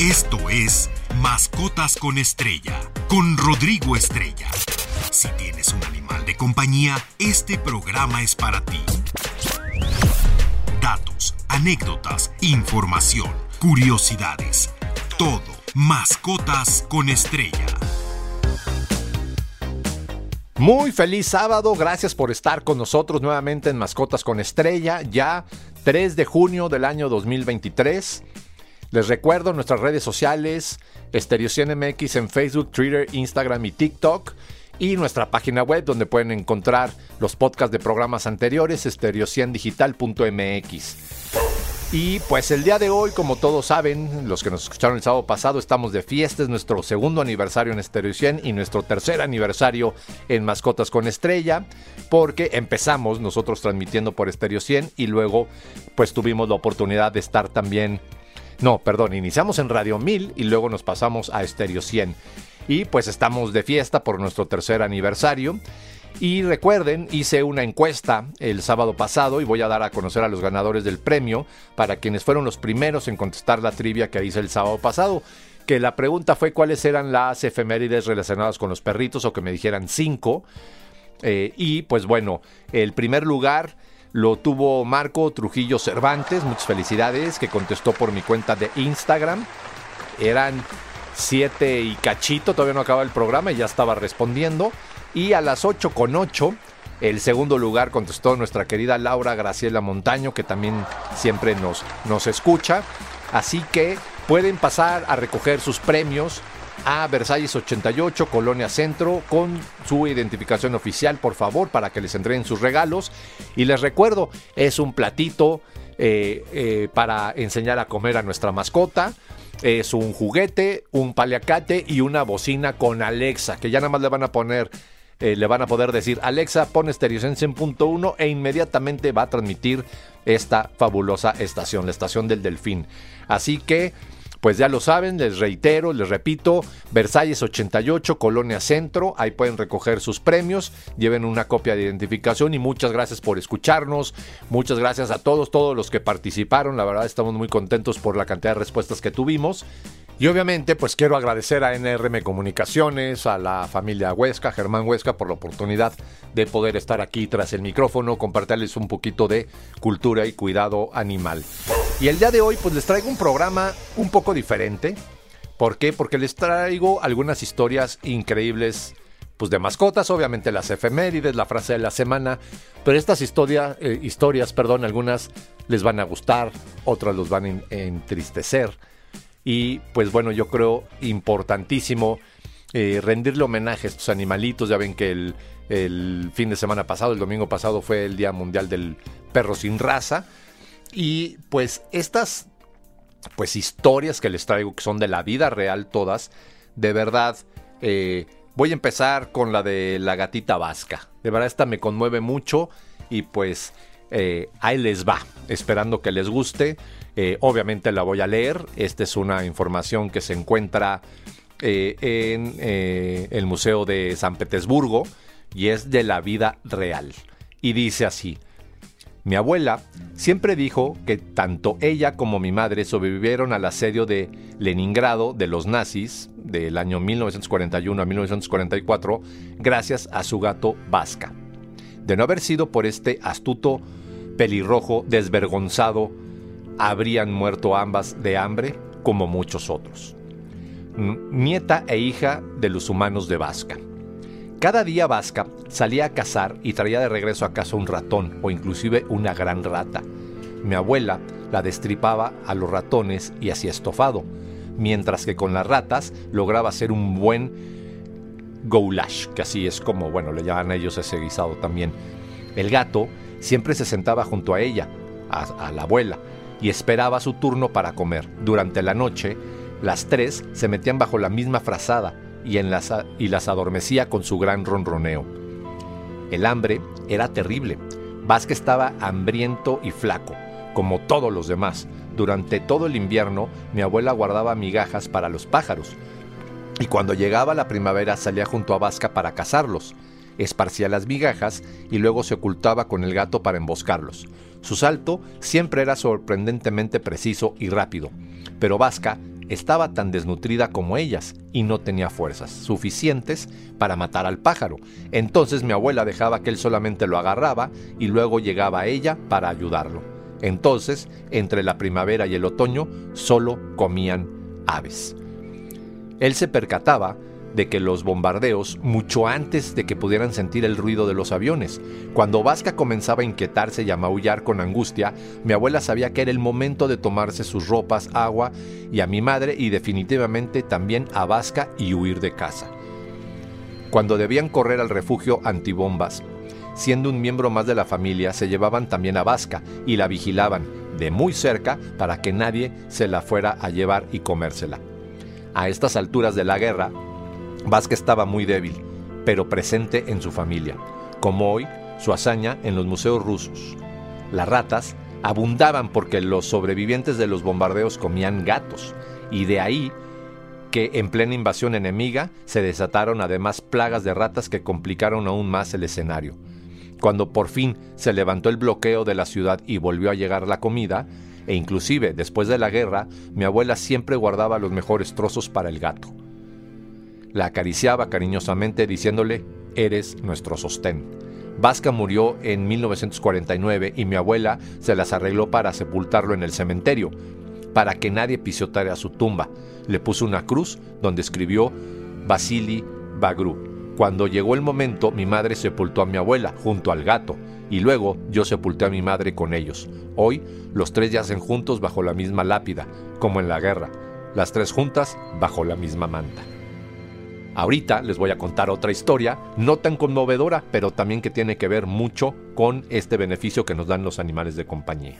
Esto es Mascotas con Estrella, con Rodrigo Estrella. Si tienes un animal de compañía, este programa es para ti. Datos, anécdotas, información, curiosidades. Todo. Mascotas con Estrella. Muy feliz sábado, gracias por estar con nosotros nuevamente en Mascotas con Estrella, ya 3 de junio del año 2023. Les recuerdo nuestras redes sociales, Estereocien MX en Facebook, Twitter, Instagram y TikTok. Y nuestra página web donde pueden encontrar los podcasts de programas anteriores, estereociendigital.mx. Y pues el día de hoy, como todos saben, los que nos escucharon el sábado pasado, estamos de fiesta, es nuestro segundo aniversario en Estereo 100 y nuestro tercer aniversario en Mascotas con Estrella, porque empezamos nosotros transmitiendo por Estereo 100 y luego pues tuvimos la oportunidad de estar también no, perdón, iniciamos en Radio 1000 y luego nos pasamos a Estéreo 100. Y pues estamos de fiesta por nuestro tercer aniversario. Y recuerden, hice una encuesta el sábado pasado y voy a dar a conocer a los ganadores del premio para quienes fueron los primeros en contestar la trivia que hice el sábado pasado. Que la pregunta fue cuáles eran las efemérides relacionadas con los perritos o que me dijeran cinco. Eh, y pues bueno, el primer lugar lo tuvo Marco Trujillo Cervantes, muchas felicidades, que contestó por mi cuenta de Instagram. Eran siete y cachito, todavía no acaba el programa y ya estaba respondiendo. Y a las 8 con 8, el segundo lugar contestó nuestra querida Laura Graciela Montaño, que también siempre nos, nos escucha. Así que pueden pasar a recoger sus premios a Versalles 88, Colonia Centro, con su identificación oficial, por favor, para que les entreguen sus regalos. Y les recuerdo, es un platito eh, eh, para enseñar a comer a nuestra mascota. Es un juguete, un paliacate y una bocina con Alexa, que ya nada más le van a poner eh, le van a poder decir Alexa pon punto uno e inmediatamente va a transmitir esta fabulosa estación, la estación del delfín. Así que pues ya lo saben, les reitero, les repito, Versalles 88, Colonia Centro, ahí pueden recoger sus premios, lleven una copia de identificación y muchas gracias por escucharnos, muchas gracias a todos, todos los que participaron, la verdad estamos muy contentos por la cantidad de respuestas que tuvimos. Y obviamente, pues quiero agradecer a NRM Comunicaciones, a la familia Huesca, Germán Huesca, por la oportunidad de poder estar aquí tras el micrófono, compartirles un poquito de cultura y cuidado animal. Y el día de hoy, pues les traigo un programa un poco diferente. ¿Por qué? Porque les traigo algunas historias increíbles pues de mascotas, obviamente las efemérides, la frase de la semana, pero estas historias, eh, historias, perdón, algunas les van a gustar, otras los van a entristecer. Y pues bueno, yo creo importantísimo eh, rendirle homenaje a estos animalitos. Ya ven que el, fin de semana pasado, el domingo pasado, fue el Día Mundial del Perro Sin Raza. Y pues estas pues historias que les traigo, que son de la vida real todas, de verdad, eh, voy a empezar con la de la gatita vasca. De verdad, esta me conmueve mucho y pues eh, ahí les va, esperando que les guste. Eh, obviamente la voy a leer. Esta es una información que se encuentra eh, en eh, el Museo de San Petersburgo y es de la vida real. Y dice así. Mi abuela siempre dijo que tanto ella como mi madre sobrevivieron al asedio de Leningrado de los nazis del año 1941 a 1944 gracias a su gato Vasca. De no haber sido por este astuto pelirrojo desvergonzado habrían muerto ambas de hambre como muchos otros. Nieta e hija de los humanos de Vasca. Cada día Vasca salía a cazar y traía de regreso a casa un ratón o inclusive una gran rata. Mi abuela la destripaba a los ratones y hacía estofado, mientras que con las ratas lograba hacer un buen goulash, que así es como, bueno, le llaman a ellos ese guisado también. El gato siempre se sentaba junto a ella, a, a la abuela, y esperaba su turno para comer. Durante la noche, las tres se metían bajo la misma frazada y, en las, y las adormecía con su gran ronroneo. El hambre era terrible. Vázquez estaba hambriento y flaco, como todos los demás. Durante todo el invierno, mi abuela guardaba migajas para los pájaros. Y cuando llegaba la primavera salía junto a Vasca para cazarlos. Esparcía las migajas y luego se ocultaba con el gato para emboscarlos. Su salto siempre era sorprendentemente preciso y rápido, pero Vasca estaba tan desnutrida como ellas y no tenía fuerzas suficientes para matar al pájaro. Entonces mi abuela dejaba que él solamente lo agarraba y luego llegaba a ella para ayudarlo. Entonces, entre la primavera y el otoño, solo comían aves. Él se percataba de que los bombardeos mucho antes de que pudieran sentir el ruido de los aviones. Cuando Vasca comenzaba a inquietarse y a maullar con angustia, mi abuela sabía que era el momento de tomarse sus ropas, agua y a mi madre y definitivamente también a Vasca y huir de casa. Cuando debían correr al refugio antibombas, siendo un miembro más de la familia, se llevaban también a Vasca y la vigilaban de muy cerca para que nadie se la fuera a llevar y comérsela. A estas alturas de la guerra, Vázquez estaba muy débil, pero presente en su familia, como hoy su hazaña en los museos rusos. Las ratas abundaban porque los sobrevivientes de los bombardeos comían gatos, y de ahí que en plena invasión enemiga se desataron además plagas de ratas que complicaron aún más el escenario. Cuando por fin se levantó el bloqueo de la ciudad y volvió a llegar la comida, e inclusive después de la guerra, mi abuela siempre guardaba los mejores trozos para el gato. La acariciaba cariñosamente diciéndole, eres nuestro sostén. Vasca murió en 1949 y mi abuela se las arregló para sepultarlo en el cementerio, para que nadie pisoteara su tumba. Le puso una cruz donde escribió Vasily Bagru. Cuando llegó el momento, mi madre sepultó a mi abuela junto al gato y luego yo sepulté a mi madre con ellos. Hoy los tres yacen juntos bajo la misma lápida, como en la guerra, las tres juntas bajo la misma manta. Ahorita les voy a contar otra historia, no tan conmovedora, pero también que tiene que ver mucho con este beneficio que nos dan los animales de compañía.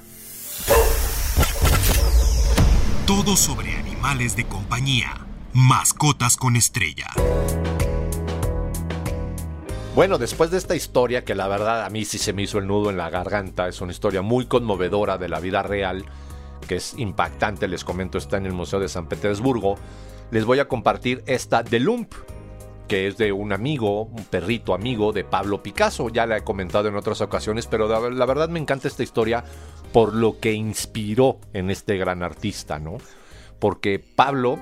Todo sobre animales de compañía. Mascotas con estrella. Bueno, después de esta historia, que la verdad a mí sí se me hizo el nudo en la garganta, es una historia muy conmovedora de la vida real, que es impactante, les comento, está en el Museo de San Petersburgo les voy a compartir esta de Lump, que es de un amigo, un perrito amigo de Pablo Picasso. Ya la he comentado en otras ocasiones, pero la verdad me encanta esta historia por lo que inspiró en este gran artista, ¿no? Porque Pablo,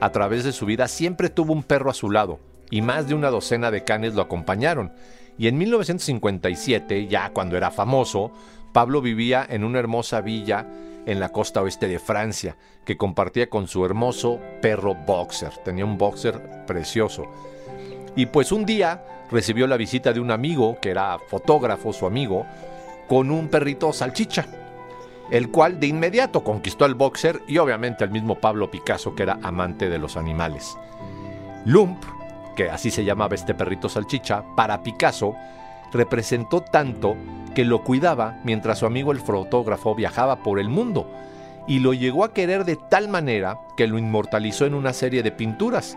a través de su vida, siempre tuvo un perro a su lado y más de una docena de canes lo acompañaron. Y en 1957, ya cuando era famoso, Pablo vivía en una hermosa villa en la costa oeste de Francia, que compartía con su hermoso perro boxer. Tenía un boxer precioso. Y pues un día recibió la visita de un amigo, que era fotógrafo, su amigo, con un perrito salchicha, el cual de inmediato conquistó al boxer y obviamente al mismo Pablo Picasso, que era amante de los animales. Lump, que así se llamaba este perrito salchicha, para Picasso, representó tanto que lo cuidaba mientras su amigo el fotógrafo viajaba por el mundo y lo llegó a querer de tal manera que lo inmortalizó en una serie de pinturas.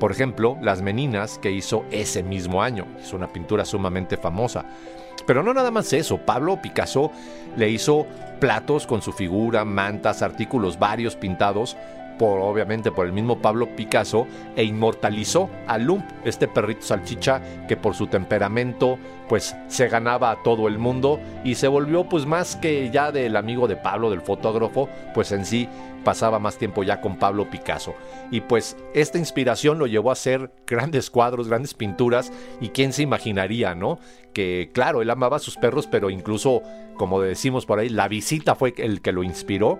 Por ejemplo, Las Meninas, que hizo ese mismo año. Es una pintura sumamente famosa. Pero no nada más eso, Pablo Picasso le hizo platos con su figura, mantas, artículos varios pintados por obviamente por el mismo Pablo Picasso e inmortalizó a Lump, este perrito salchicha que por su temperamento pues se ganaba a todo el mundo y se volvió pues más que ya del amigo de Pablo, del fotógrafo, pues en sí pasaba más tiempo ya con Pablo Picasso. Y pues esta inspiración lo llevó a hacer grandes cuadros, grandes pinturas y quién se imaginaría, ¿no? Que claro, él amaba a sus perros, pero incluso, como decimos por ahí, la visita fue el que lo inspiró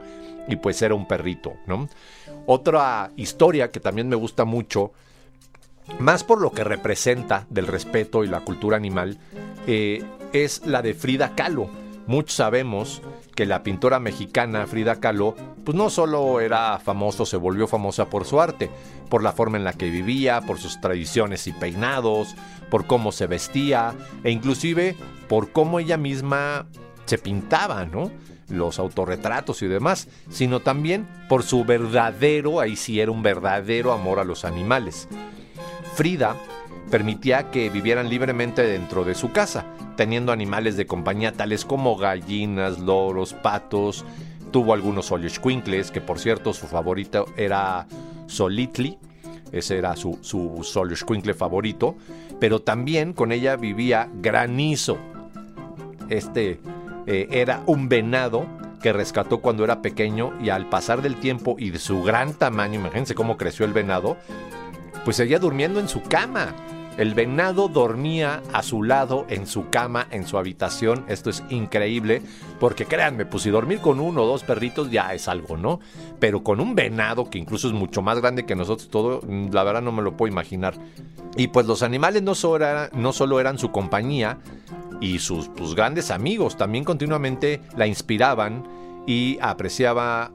y pues era un perrito, ¿no? Otra historia que también me gusta mucho, más por lo que representa del respeto y la cultura animal, eh, es la de Frida Kahlo. Muchos sabemos que la pintora mexicana Frida Kahlo, pues no solo era famoso, se volvió famosa por su arte, por la forma en la que vivía, por sus tradiciones y peinados, por cómo se vestía e inclusive por cómo ella misma se pintaba, ¿no? los autorretratos y demás, sino también por su verdadero, ahí sí era un verdadero amor a los animales. Frida permitía que vivieran libremente dentro de su casa, teniendo animales de compañía tales como gallinas, loros, patos, tuvo algunos Quinkles, que por cierto su favorito era Solitli, ese era su, su favorito, pero también con ella vivía Granizo, este eh, era un venado que rescató cuando era pequeño y al pasar del tiempo y de su gran tamaño, imagínense cómo creció el venado, pues seguía durmiendo en su cama. El venado dormía a su lado en su cama, en su habitación. Esto es increíble, porque créanme, pues si dormir con uno o dos perritos ya es algo, ¿no? Pero con un venado, que incluso es mucho más grande que nosotros, todo, la verdad no me lo puedo imaginar. Y pues los animales no solo, no solo eran su compañía y sus pues, grandes amigos, también continuamente la inspiraban y apreciaba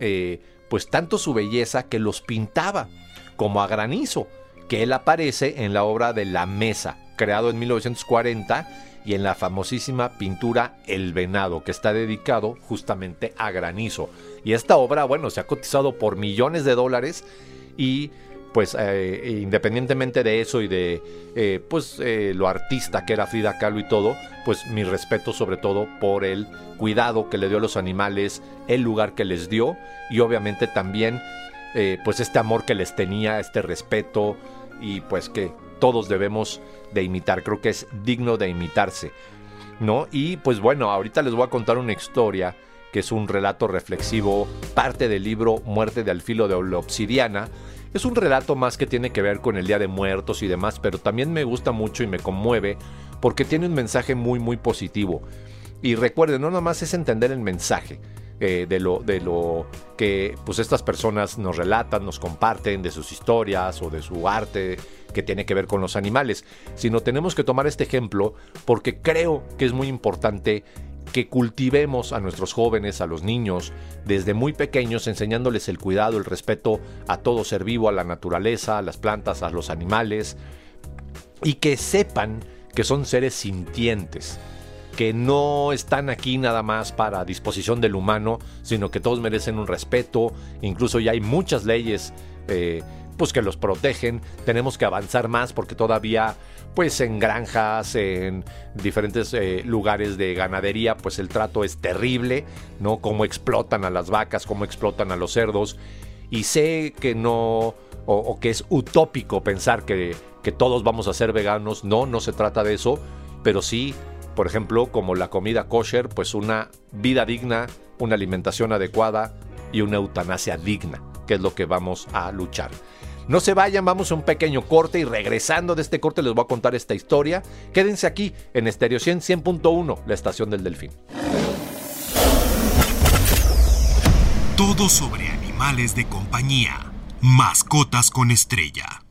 eh, pues tanto su belleza que los pintaba como a granizo que él aparece en la obra de La Mesa, creado en 1940, y en la famosísima pintura El Venado, que está dedicado justamente a granizo. Y esta obra, bueno, se ha cotizado por millones de dólares y pues eh, independientemente de eso y de eh, pues eh, lo artista que era Frida Kahlo y todo, pues mi respeto sobre todo por el cuidado que le dio a los animales, el lugar que les dio y obviamente también pues este amor que les tenía, este respeto, y pues que todos debemos de imitar. Creo que es digno de imitarse. ¿No? Y pues bueno, ahorita les voy a contar una historia que es un relato reflexivo, parte del libro Muerte de al filo de la obsidiana. Es un relato más que tiene que ver con el Día de Muertos y demás, pero también me gusta mucho y me conmueve porque tiene un mensaje muy muy positivo. Y recuerden, no nada más es entender el mensaje, eh, de, lo, de lo que pues estas personas nos relatan, nos comparten de sus historias o de su arte que tiene que ver con los animales, sino tenemos que tomar este ejemplo porque creo que es muy importante que cultivemos a nuestros jóvenes, a los niños, desde muy pequeños, enseñándoles el cuidado, el respeto a todo ser vivo, a la naturaleza, a las plantas, a los animales, y que sepan que son seres sintientes, que no están aquí nada más para disposición del humano, sino que todos merecen un respeto, incluso ya hay muchas leyes eh, pues que los protegen, tenemos que avanzar más porque todavía pues en granjas, en diferentes eh, lugares de ganadería, pues el trato es terrible, ¿no? Cómo explotan a las vacas, cómo explotan a los cerdos. Y sé que no, o, que es utópico pensar que, que todos vamos a ser veganos, no, no se trata de eso, pero sí por ejemplo, como la comida kosher, pues una vida digna, una alimentación adecuada y una eutanasia digna, que es lo que vamos a luchar. No se vayan, vamos a un pequeño corte y regresando de este corte les voy a contar esta historia. Quédense aquí en Estéreo 100 100.1, la estación del Delfín. Todo sobre animales de compañía. Mascotas con estrella.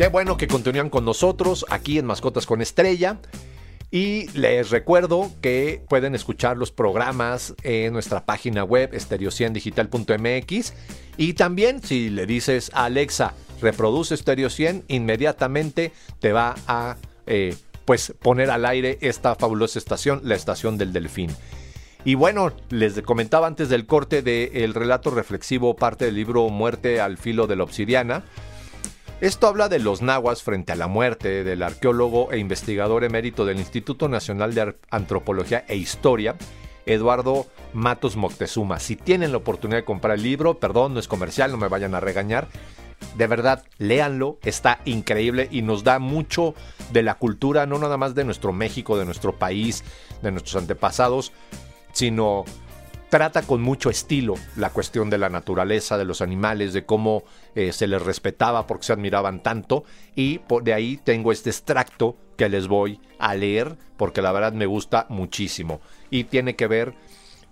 Qué bueno que continúan con nosotros aquí en Mascotas con Estrella. Y les recuerdo que pueden escuchar los programas en nuestra página web estereociendigital.mx y también si le dices a Alexa reproduce Stereo 100 inmediatamente te va a eh, pues poner al aire esta fabulosa estación, la estación del delfín. Y bueno, les comentaba antes del corte del relato reflexivo parte del libro Muerte al filo de la obsidiana esto habla de los nahuas frente a la muerte del arqueólogo e investigador emérito del Instituto Nacional de Antropología e Historia, Eduardo Matos Moctezuma. Si tienen la oportunidad de comprar el libro, perdón, no es comercial, no me vayan a regañar. De verdad, léanlo, está increíble y nos da mucho de la cultura, no nada más de nuestro México, de nuestro país, de nuestros antepasados, sino trata con mucho estilo la cuestión de la naturaleza, de los animales, de cómo eh, se les respetaba porque se admiraban tanto. Y de ahí tengo este extracto que les voy a leer porque la verdad me gusta muchísimo. Y tiene que ver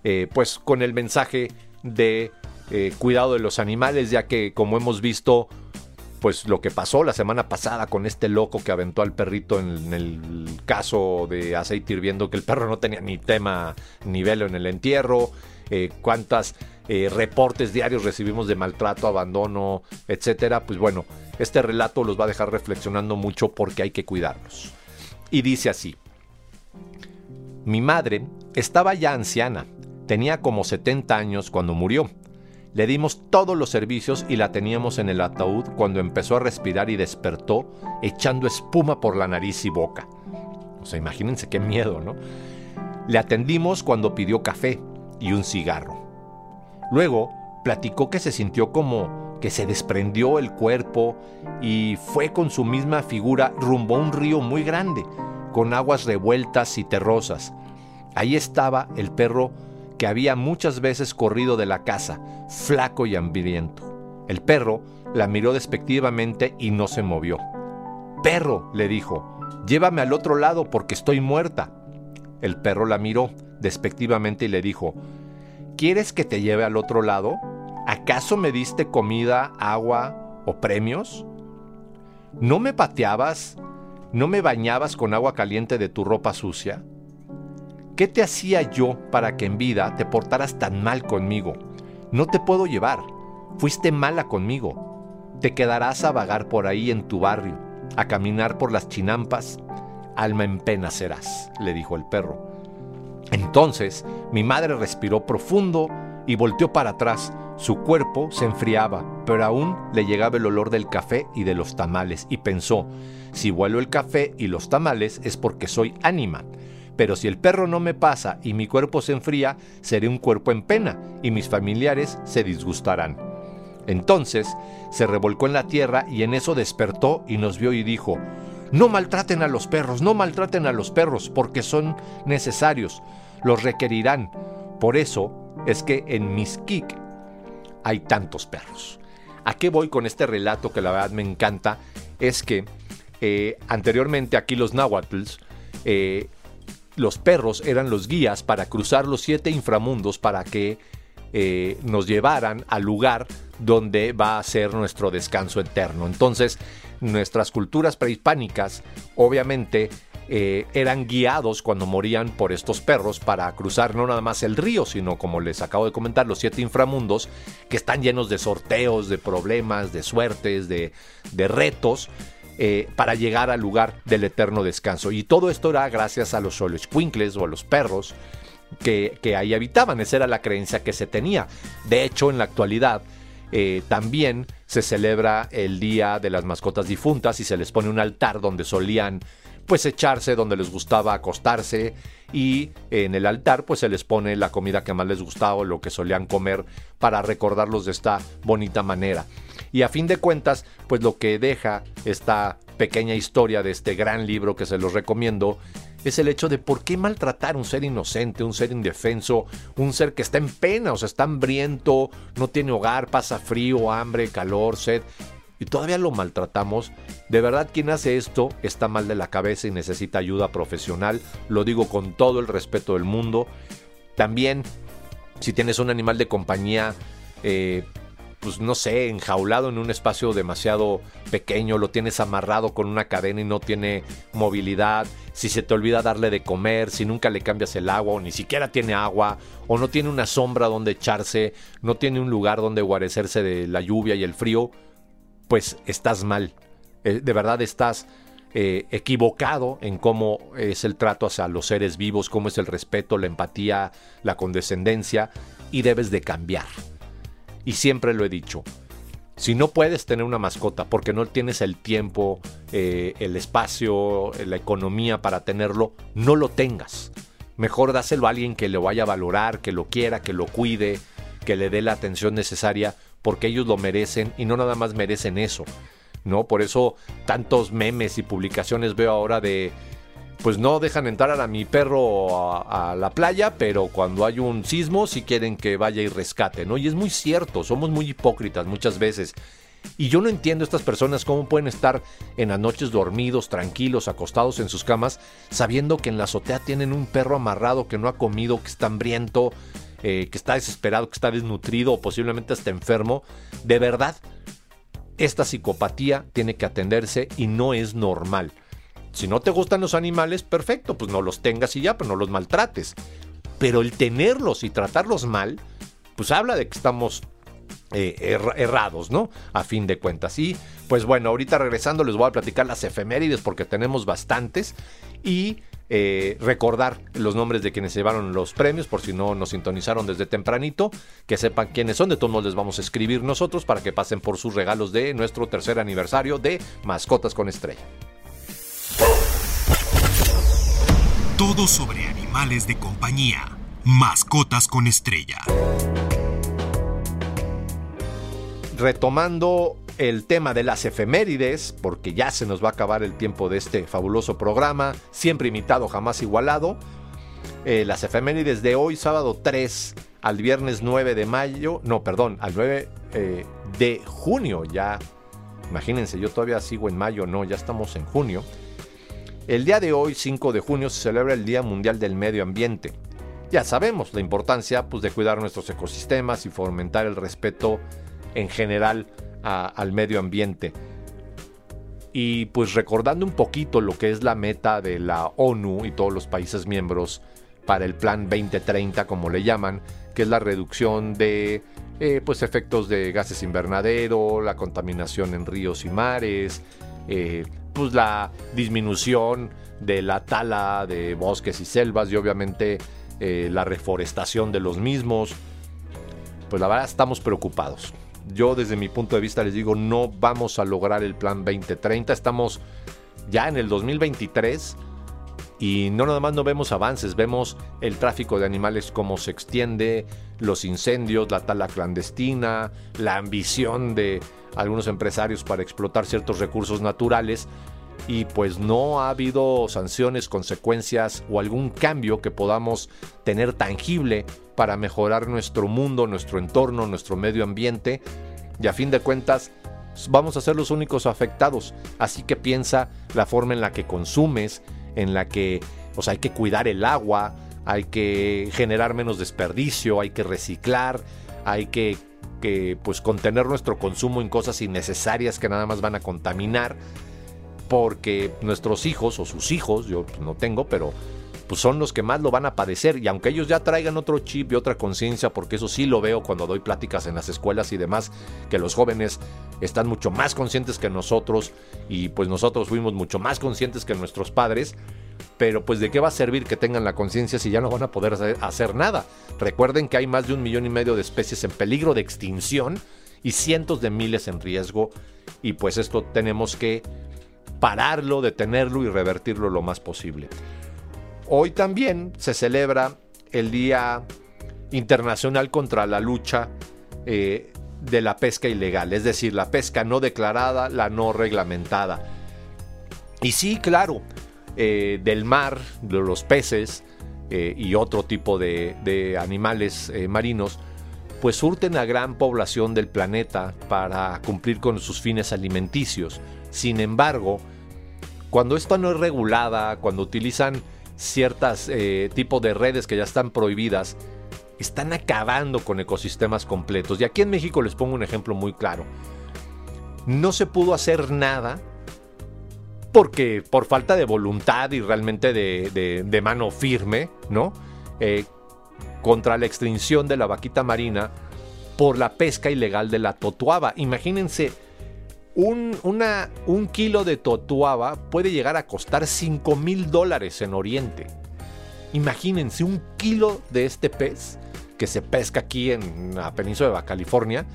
eh, pues con el mensaje de eh, cuidado de los animales ya que como hemos visto pues lo que pasó la semana pasada con este loco que aventó al perrito en, el caso de aceite hirviendo, que el perro no tenía ni tema ni velo en el entierro, eh, cuántas eh, reportes diarios recibimos de maltrato, abandono, etcétera. Pues bueno, este relato los va a dejar reflexionando mucho porque hay que cuidarlos. Y dice así: Mi madre estaba ya anciana, tenía como 70 años cuando murió. Le dimos todos los servicios y la teníamos en el ataúd cuando empezó a respirar y despertó echando espuma por la nariz y boca. O sea, imagínense qué miedo, ¿no? Le atendimos cuando pidió café y un cigarro. Luego platicó que se sintió como que se desprendió el cuerpo y fue con su misma figura rumbo a un río muy grande, con aguas revueltas y terrosas. Ahí estaba el perro que había muchas veces corrido de la casa, flaco y hambriento. El perro la miró despectivamente y no se movió. Perro, le dijo, llévame al otro lado porque estoy muerta. El perro la miró despectivamente y le dijo, ¿Quieres que te lleve al otro lado? ¿Acaso me diste comida, agua o premios? ¿No me pateabas? ¿No me bañabas con agua caliente de tu ropa sucia? ¿Qué te hacía yo para que en vida te portaras tan mal conmigo? No te puedo llevar. Fuiste mala conmigo. Te quedarás a vagar por ahí en tu barrio, a caminar por las chinampas. Alma en pena serás, le dijo el perro. Entonces mi madre respiró profundo y volteó para atrás. Su cuerpo se enfriaba, pero aún le llegaba el olor del café y de los tamales, y pensó, si vuelo el café y los tamales es porque soy ánima. Pero si el perro no me pasa y mi cuerpo se enfría, seré un cuerpo en pena, y mis familiares se disgustarán. Entonces se revolcó en la tierra y en eso despertó y nos vio y dijo, no maltraten a los perros, no maltraten a los perros, porque son necesarios, los requerirán. Por eso es que en Miskik hay tantos perros. ¿A qué voy con este relato que la verdad me encanta? Es que eh, anteriormente aquí los náhuatls, eh, los perros eran los guías para cruzar los siete inframundos para que eh, nos llevaran al lugar donde va a ser nuestro descanso eterno. Entonces, nuestras culturas prehispánicas, obviamente, eh, eran guiados cuando morían por estos perros para cruzar no nada más el río, sino como les acabo de comentar, los siete inframundos, que están llenos de sorteos, de problemas, de suertes, de, retos. Eh, para llegar al lugar del eterno descanso. Y todo esto era gracias a los Xoloitzcuincles o a los perros que, que, ahí habitaban. Esa era la creencia que se tenía. De hecho, en la actualidad, eh, también se celebra el Día de las Mascotas Difuntas y se les pone un altar donde solían pues echarse, donde les gustaba acostarse y en el altar pues se les pone la comida que más les gustaba o lo que solían comer para recordarlos de esta bonita manera. Y a fin de cuentas pues lo que deja esta pequeña historia de este gran libro que se los recomiendo es el hecho de por qué maltratar un ser inocente, un ser indefenso, un ser que está en pena, o sea, está hambriento, no tiene hogar, pasa frío, hambre, calor, sed, y todavía lo maltratamos. De verdad, quien hace esto está mal de la cabeza y necesita ayuda profesional, lo digo con todo el respeto del mundo. También, si tienes un animal de compañía, eh, pues no sé, enjaulado en un espacio demasiado pequeño, lo tienes amarrado con una cadena y no tiene movilidad, si se te olvida darle de comer, si nunca le cambias el agua o ni siquiera tiene agua, o no tiene una sombra donde echarse, no tiene un lugar donde guarecerse de la lluvia y el frío, pues estás mal. Eh, de verdad estás eh, equivocado en cómo es el trato hacia los seres vivos, cómo es el respeto, la empatía, la condescendencia, y debes de cambiar. Y siempre lo he dicho, si no puedes tener una mascota porque no tienes el tiempo, eh, el espacio, la economía para tenerlo, no lo tengas. Mejor dáselo a alguien que lo vaya a valorar, que lo quiera, que lo cuide, que le dé la atención necesaria, porque ellos lo merecen y no nada más merecen eso. ¿no? Por eso tantos memes y publicaciones veo ahora de pues no dejan entrar a mi perro a, la playa, pero cuando hay un sismo sí quieren que vaya y rescate, ¿no? Y es muy cierto, somos muy hipócritas muchas veces. Y yo no entiendo estas personas cómo pueden estar en las noches dormidos, tranquilos, acostados en sus camas, sabiendo que en la azotea tienen un perro amarrado que no ha comido, que está hambriento, eh, que está desesperado, que está desnutrido o posiblemente hasta enfermo. De verdad, esta psicopatía tiene que atenderse y no es normal. Si no te gustan los animales, perfecto, pues no los tengas y ya, pero no los maltrates. Pero el tenerlos y tratarlos mal, pues habla de que estamos eh, errados, ¿no? A fin de cuentas. Y pues bueno, ahorita regresando les voy a platicar las efemérides porque tenemos bastantes y eh, recordar los nombres de quienes llevaron los premios por si no nos sintonizaron desde tempranito, que sepan quiénes son, de todos modos les vamos a escribir nosotros para que pasen por sus regalos de nuestro tercer aniversario de Mascotas con Estrella. Sobre animales de compañía. Mascotas con estrella. Retomando el tema de las efemérides, porque ya se nos va a acabar el tiempo de este fabuloso programa, siempre imitado, jamás igualado. eh, las efemérides de hoy, sábado 3 al viernes 9 de mayo, no, perdón, al 9 eh, de junio, ya, imagínense, yo todavía sigo en mayo, no, ya estamos en junio. El día de hoy, 5 de junio, se celebra el Día Mundial del Medio Ambiente. Ya sabemos la importancia pues, de cuidar nuestros ecosistemas y fomentar el respeto en general al medio ambiente. Y pues recordando un poquito lo que es la meta de la ONU y todos los países miembros para el Plan 2030, como le llaman, que es la reducción de eh, pues efectos de gases invernadero, la contaminación en ríos y mares, eh, pues la disminución de la tala de bosques y selvas y obviamente eh, la reforestación de los mismos. Pues la verdad estamos preocupados. Yo desde mi punto de vista les digo, no vamos a lograr el plan 2030. Estamos ya en el 2023 y no nada más no vemos avances, vemos el tráfico de animales cómo se extiende, los incendios, la tala clandestina, la ambición de algunos empresarios para explotar ciertos recursos naturales y pues no ha habido sanciones, consecuencias o algún cambio que podamos tener tangible para mejorar nuestro mundo, nuestro entorno, nuestro medio ambiente y a fin de cuentas vamos a ser los únicos afectados. Así que piensa la forma en la que consumes, en la que pues, hay que cuidar el agua, hay que generar menos desperdicio, hay que reciclar, hay que, pues contener nuestro consumo en cosas innecesarias que nada más van a contaminar, porque nuestros hijos o sus hijos, yo pues, no tengo, pero pues son los que más lo van a padecer. Y aunque ellos ya traigan otro chip y otra conciencia, porque eso sí lo veo cuando doy pláticas en las escuelas y demás, que los jóvenes están mucho más conscientes que nosotros y pues nosotros fuimos mucho más conscientes que nuestros padres, pero pues de qué va a servir que tengan la conciencia si ya no van a poder hacer nada. Recuerden que hay más de un millón y medio de especies en peligro de extinción y cientos de miles en riesgo y pues esto tenemos que pararlo, detenerlo y revertirlo lo más posible. Hoy también se celebra el Día Internacional contra la lucha eh, de la pesca ilegal, es decir, la pesca no declarada, la no reglamentada. Y sí, claro, eh, del mar, los peces eh, y otro tipo de, animales marinos, pues surten a gran población del planeta para cumplir con sus fines alimenticios. Sin embargo, cuando esto no es regulada, cuando utilizan ciertas eh, tipos de redes que ya están prohibidas, están acabando con ecosistemas completos. Y aquí en México les pongo un ejemplo muy claro. No se pudo hacer nada porque por falta de voluntad y realmente de, mano firme, ¿no? Eh, contra la extinción de la vaquita marina por la pesca ilegal de la totuaba. Imagínense un, kilo de totuaba puede llegar a costar 5 mil dólares en Oriente. Imagínense un kilo de este pez que se pesca aquí en la península de California,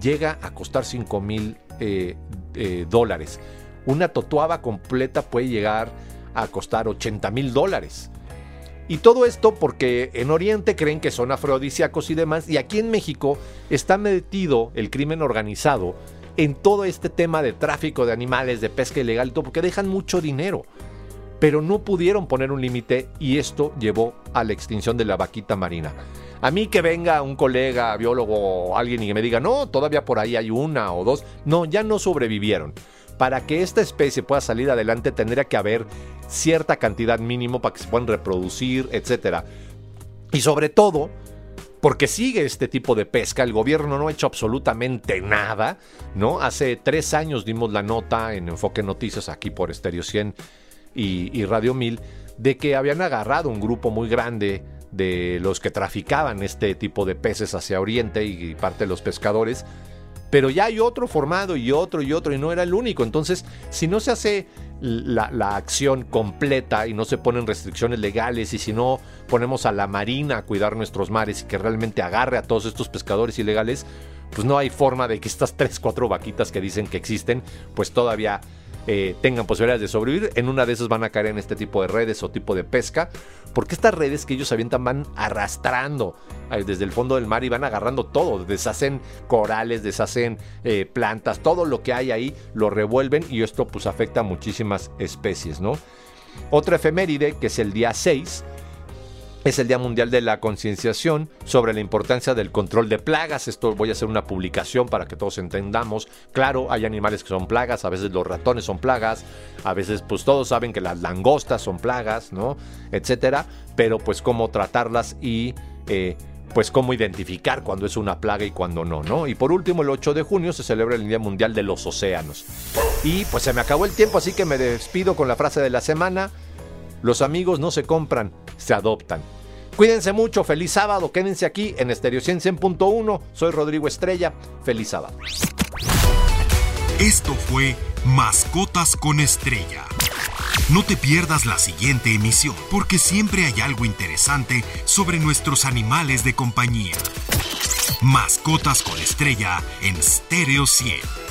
llega a costar 5 mil eh, eh, dólares. Una totuaba completa puede llegar a costar 80 mil dólares. Y todo esto porque en Oriente creen que son afrodisíacos y demás, y aquí en México está metido el crimen organizado en todo este tema de tráfico de animales, de pesca ilegal, todo, porque dejan mucho dinero. Pero no pudieron poner un límite y esto llevó a la extinción de la vaquita marina. A mí que venga un colega, biólogo o alguien y que me diga, no, todavía por ahí hay una o dos. No, ya no sobrevivieron. Para que esta especie pueda salir adelante tendría que haber cierta cantidad mínimo para que se puedan reproducir, etc. Y sobre todo, porque sigue este tipo de pesca. El gobierno no ha hecho absolutamente nada, ¿no? Hace tres años dimos la nota en Enfoque Noticias aquí por Stereo 100 y, Radio 1000 de que habían agarrado un grupo muy grande de los que traficaban este tipo de peces hacia Oriente y parte de los pescadores. Pero ya hay otro formado y otro y otro y no era el único. Entonces, si no se hace la, acción completa y no se ponen restricciones legales y si no ponemos a la Marina a cuidar nuestros mares y que realmente agarre a todos estos pescadores ilegales, pues no hay forma de que estas 3, 4 vaquitas que dicen que existen, pues todavía eh, tengan posibilidades de sobrevivir. En una de esas van a caer en este tipo de redes o tipo de pesca, porque estas redes que ellos avientan van arrastrando eh, desde el fondo del mar y van agarrando todo, deshacen corales, deshacen eh, plantas, todo lo que hay ahí lo revuelven y esto pues afecta a muchísimas especies, ¿no? Otra efeméride que es el día 6 es el Día Mundial de la Concienciación sobre la importancia del control de plagas. Esto voy a hacer una publicación para que todos entendamos. Claro, hay animales que son plagas, a veces los ratones son plagas, a veces pues todos saben que las langostas son plagas, ¿no? Etcétera. Pero pues cómo tratarlas y... Eh, pues cómo identificar cuando es una plaga y cuando no, ¿no? Y por último, el 8 de junio se celebra el Día Mundial de los Océanos. Y pues se me acabó el tiempo, así que me despido con la frase de la semana. Los amigos no se compran, se adoptan. Cuídense mucho, feliz sábado, quédense aquí en Estereo 100.1. Soy Rodrigo Estrella, feliz sábado. Esto fue Mascotas con Estrella. No te pierdas la siguiente emisión, porque siempre hay algo interesante sobre nuestros animales de compañía. Mascotas con Estrella en Stereo 100.